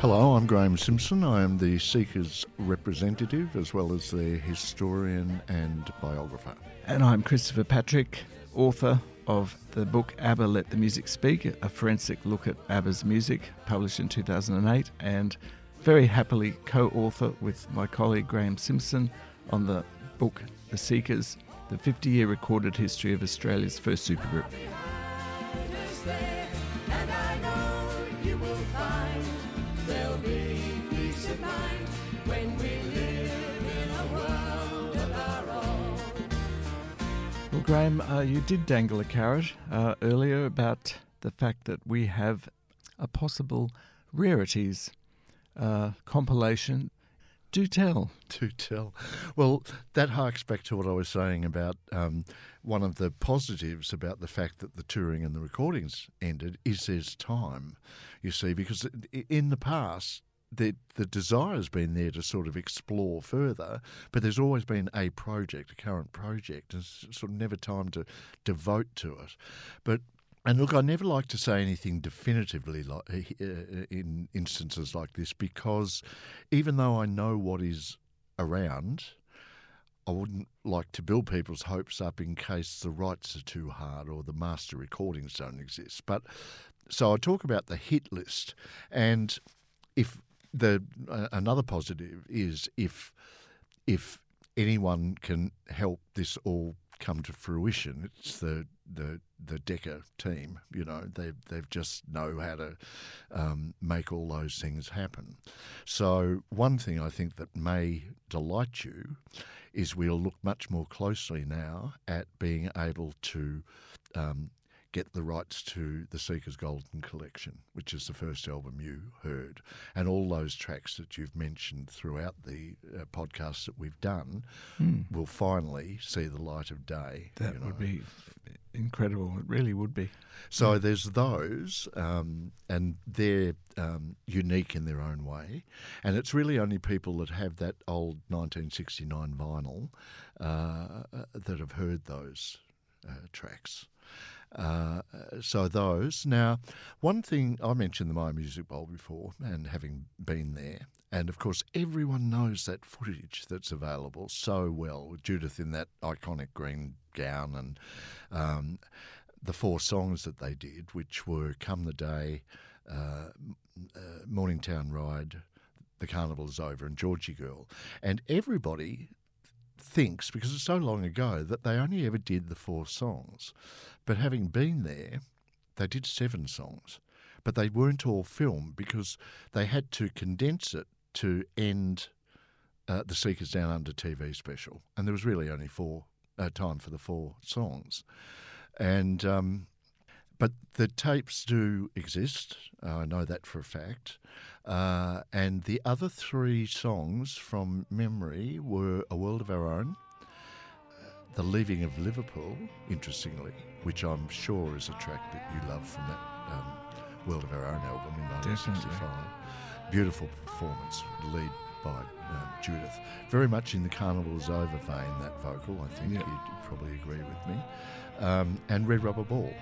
Hello, I'm Graham Simpson. I am the Seekers representative as well as their historian and biographer. And I'm Christopher Patrick, author of the book ABBA Let the Music Speak, a forensic look at ABBA's music, published in 2008, and very happily co author with my colleague Graham Simpson on the book The Seekers, the 50 year recorded history of Australia's first supergroup. Graham, uh, you did dangle a carrot uh, earlier about the fact that we have a possible rarities uh, compilation. Do tell. To tell. Well, that harks back to what I was saying about um, one of the positives about the fact that the touring and the recordings ended is there's time, you see, because in the past, the, the desire has been there to sort of explore further, but there's always been a project, a current project, and sort of never time to devote to it. But and look, I never like to say anything definitively like, uh, in instances like this because even though I know what is around, I wouldn't like to build people's hopes up in case the rights are too hard or the master recordings don't exist. But so I talk about the hit list, and if the uh, another positive is if if anyone can help this all come to fruition, it's the the the Decca team. You know, they they've just know how to um, make all those things happen. So one thing I think that may delight you is we'll look much more closely now at being able to. Um, Get the rights to the Seekers Golden Collection, which is the first album you heard, and all those tracks that you've mentioned throughout the uh, podcasts that we've done will finally see the light of day. That you know. would be incredible. It really would be. So there's those, um, and they're um, unique in their own way. And it's really only people that have that old 1969 vinyl uh, that have heard those uh, tracks. Uh, so those. Now, one thing I mentioned the Myer Music Bowl before, and having been there, and of course everyone knows that footage that's available so well. Judith in that iconic green gown and um, the four songs that they did, which were "Come the Day," uh, uh, "Morningtown Ride," "The Carnival Is Over," and "Georgie Girl," and everybody thinks because it's so long ago that they only ever did the four songs, but having been there, they did seven songs, but they weren't all filmed because they had to condense it to end uh, the Seekers Down Under TV special, and there was really only four uh, time for the four songs, and um, but the tapes do exist. Uh, I know that for a fact. Uh, and the other three songs from memory were A World of Our Own, The Leaving of Liverpool, interestingly, which I'm sure is a track that you love from that um, World of Our Own album in 1965. Beautiful performance, lead by um, Judith. Very much in the Carnival's Over vein, that vocal, I think Yeah. you'd probably agree with me. Um, and Red Rubber Ball.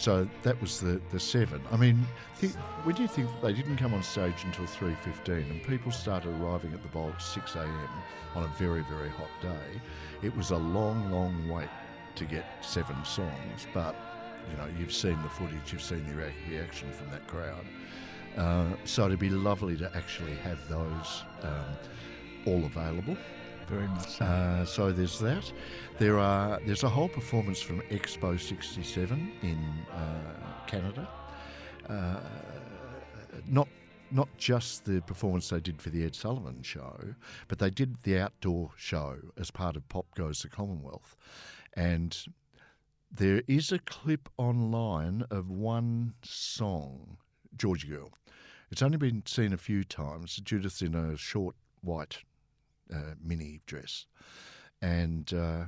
So that was the, the seven. I mean, think, when you think they didn't come on stage until 3.15 and people started arriving at the bowl at 6 a.m. on a very, very hot day, it was a long, long wait to get seven songs. But, you know, you've seen the footage, you've seen the rea- reaction from that crowd. Uh, so it'd be lovely to actually have those um, all available. Very much so. Uh, so there's that. There are there's a whole performance from Expo '67 in uh, Canada, uh, not not just the performance they did for the Ed Sullivan show, but they did the outdoor show as part of Pop Goes the Commonwealth, and there is a clip online of one song, Georgie Girl. It's only been seen a few times. Judith in a short white uh, mini dress, and uh,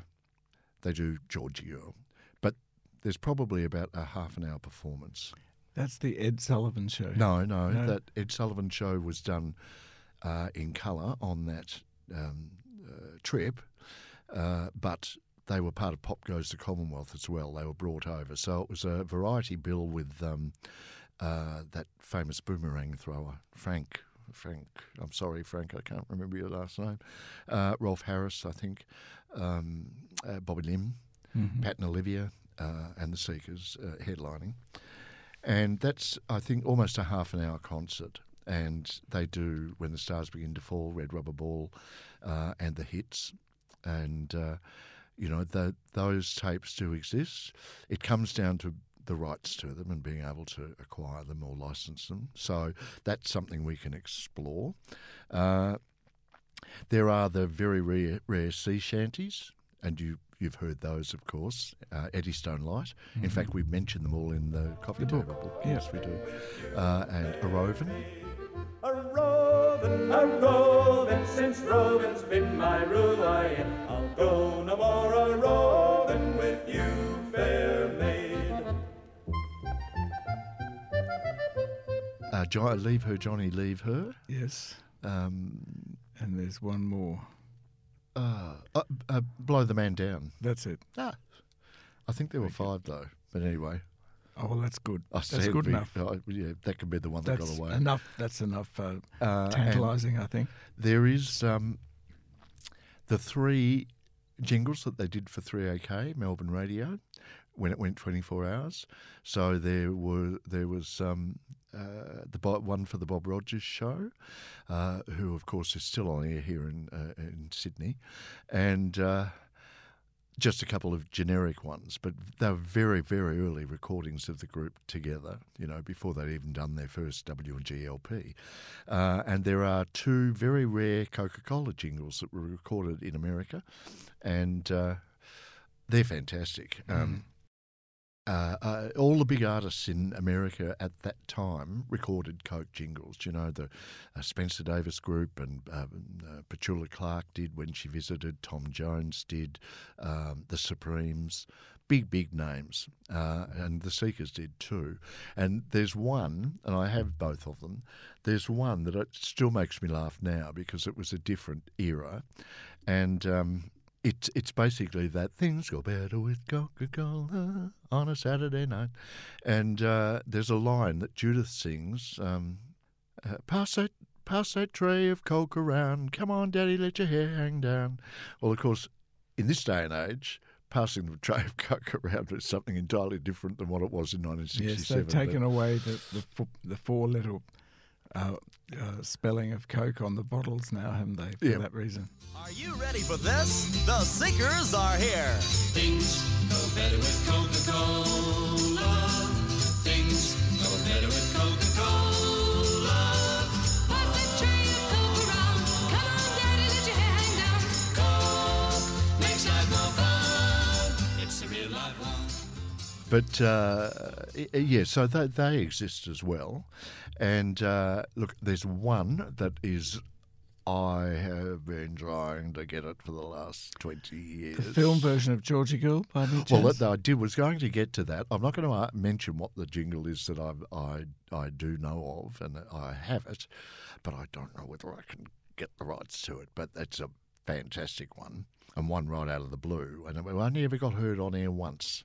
they do Georgie Girl. But there's probably about a half an hour performance. That's the Ed Sullivan show. No, no, No. that Ed Sullivan show was done uh, in colour on that um, uh, trip, uh, but they were part of Pop Goes the Commonwealth as well. They were brought over, so it was a variety bill with um, uh, that famous boomerang thrower, Frank. Frank, I'm sorry, Frank, I can't remember your last name. Uh, Rolf Harris, I think. Um, uh, Bobby Limb, Mhm. Pat and Olivia, uh, and the Seekers uh, headlining. And that's, I think, almost a half an hour concert. And they do When the Stars Begin to Fall, Red Rubber Ball, uh, and the hits. And, uh, you know, the, those tapes do exist. It comes down to the rights to them and being able to acquire them or license them. So that's something we can explore. Uh, there are the very rare, rare sea shanties, and you, you've heard those, of course. Uh, Eddystone Light. In fact, we've mentioned them all in the coffee The book, table book. Yes, we do. Uh, and a Roving. A roving, a roving, since roving's been my ruin. I'll go no more a roving jo- leave her, Johnny, leave her. Yes. Um, And there's one more. uh, uh, uh, blow the man down. That's it. Ah, I think there were five though. But anyway, Oh, well, that's good. I That's good we- enough. uh, yeah, that could be the one that That's got away. enough. That's enough. Uh, Uh, tantalising, I think. There is um, the three jingles that they did for 3AK Melbourne Radio when it went 24 hours. So there were there was um, uh, the one for the Bob Rogers show, uh, who of course is still on air here in uh, in Sydney, and. Uh, just a couple of generic ones, but they were very, very early recordings of the group together, you know, before they'd even done their first WGLP. Uh, and there are two very rare Coca Cola jingles that were recorded in America, and uh, they're fantastic. Um, uh, uh, all the big artists in America at that time recorded Coke jingles. You know, the uh, Spencer Davis Group and uh, uh, Petula Clark did when she visited. Tom Jones did. Um, the Supremes, big big names, uh, and the Seekers did too. And there's one, and I have both of them. There's one that it still makes me laugh now because it was a different era, and. Um, it's it's basically that things go better with Coca Cola on a Saturday night, and uh, there's a line that Judith sings. Um, uh, pass that pass that tray of Coke around. Come on, Daddy, let your hair hang down. Well, of course, in this day and age, passing the tray of Coke around is something entirely different than what it was in 1967. Yes, they've but- taken away the the, the four letter uh, uh, spelling of Coke on the bottles now, haven't they? For Yeah. that reason. Are you ready for this? The Seekers are here. Things go better with Coca-Cola. Things go better with Coca-Cola. Pass that tray of Coke around. Come on, Daddy, let your hair hang down. Coke makes life more fun. It's a real life one. But uh, yeah, so they, they exist as well. And uh, look, there's one that is. I have been trying to get it for the last 20 years. The film version of Georgie Girl, by any Well, that I did was going to get to that. I'm not going to uh, mention what the jingle is that I've, I I do know of, and I have it, but I don't know whether I can get the rights to it. But that's a fantastic one, and one right out of the blue, and it only ever got heard on air once.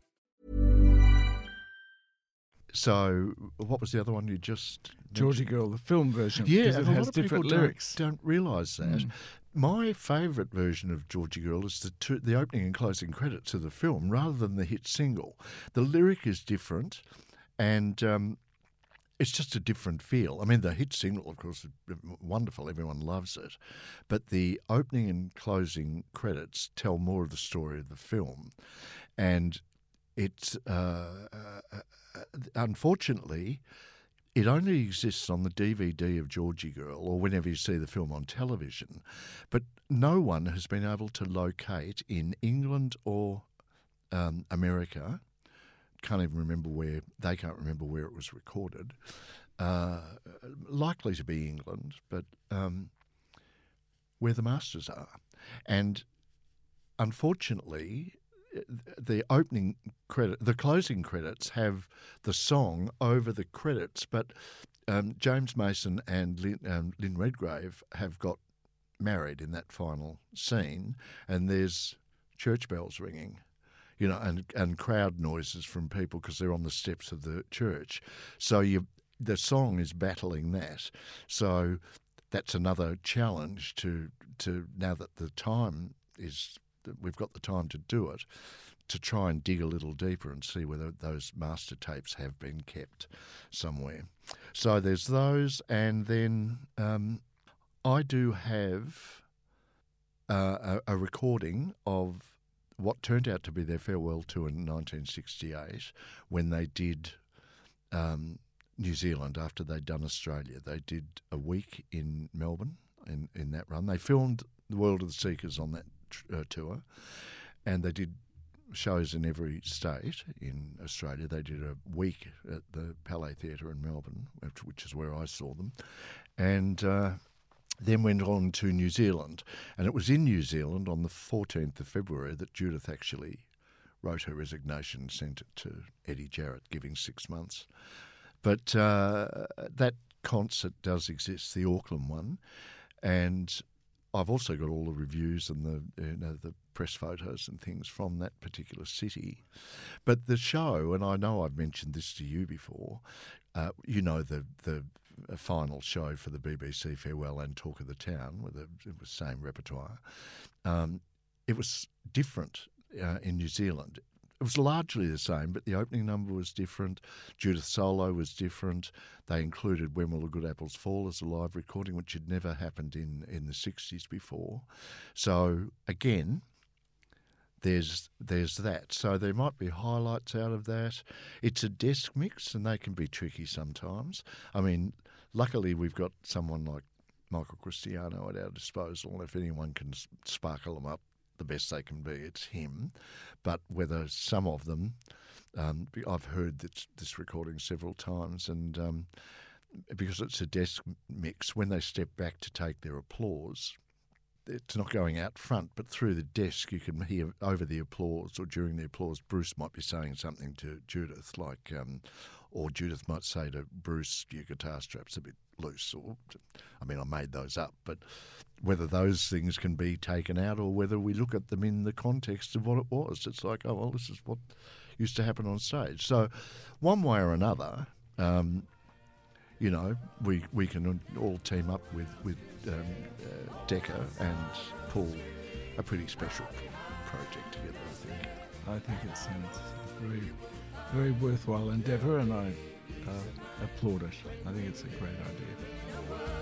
So, what was the other one you just Georgie Girl, the film version. Yeah, it a has lot of different people lyrics. Don't, don't realise that. Mm. My favourite version of Georgie Girl is the two, the opening and closing credits of the film, rather than the hit single. The lyric is different, and um, it's just a different feel. I mean, the hit single, of course, is wonderful. Everyone loves it, but the opening and closing credits tell more of the story of the film, and it's uh, uh, uh, unfortunately it only exists on the DVD of Georgie Girl or whenever you see the film on television. But no one has been able to locate in England or um, America. Can't even remember where they can't remember where it was recorded. Uh, likely to be England, but um, where the masters are, and unfortunately, the opening credit, the closing credits have the song over the credits, but um, James Mason and Lynn, um, Lynn Redgrave have got married in that final scene, and there's church bells ringing, you know, and and crowd noises from people because they're on the steps of the church. So you, the song is battling that. So that's another challenge to to now that the time is that we've got the time to do it to try and dig a little deeper and see whether those master tapes have been kept somewhere. So there's those, and then um, I do have uh, a, a recording of what turned out to be their farewell tour in 1968 when they did um, New Zealand after they'd done Australia. They did a week in Melbourne in, in that run. They filmed The World of the Seekers on that uh, tour and they did shows in every state in Australia. They did a week at the Palais Theatre in Melbourne, which, is where I saw them, and uh, then went on to New Zealand. And it was in New Zealand on the 14th of February that Judith actually wrote her resignation sent it to Eddie Jarrett, giving six months. But uh, that concert does exist, the Auckland one, and I've also got all the reviews and the you know the press photos and things from that particular city. But the show, and I know I've mentioned this to you before, uh, you know the the final show for the BBC Farewell and Talk of the Town with the, it was same repertoire. Um, it was different uh, in New Zealand. It was largely the same, but the opening number was different. Judith solo was different. They included When Will the Good Apples Fall as a live recording, which had never happened in, in the 60s before. So, again, there's there's that. So there might be highlights out of that. It's a desk mix, and they can be tricky sometimes. I mean, luckily we've got someone like Michael Cristiano at our disposal, and if anyone can sparkle them up, the best they can be, it's him. But whether some of them, um, I've heard this, this recording several times, and um, because it's a desk mix, when they step back to take their applause, it's not going out front, but through the desk, you can hear over the applause or during the applause, Bruce might be saying something to Judith, like, um, or Judith might say to Bruce, "Your guitar strap's a bit loose." Or, I mean, I made those up, but whether those things can be taken out or whether we look at them in the context of what it was, it's like, oh well, this is what used to happen on stage. So, one way or another. Um, you know, we we can all team up with with um, uh, Decca and pull a pretty special project together. I think. I think it sounds a very, very worthwhile endeavour, and I uh, applaud it. I think it's a great idea.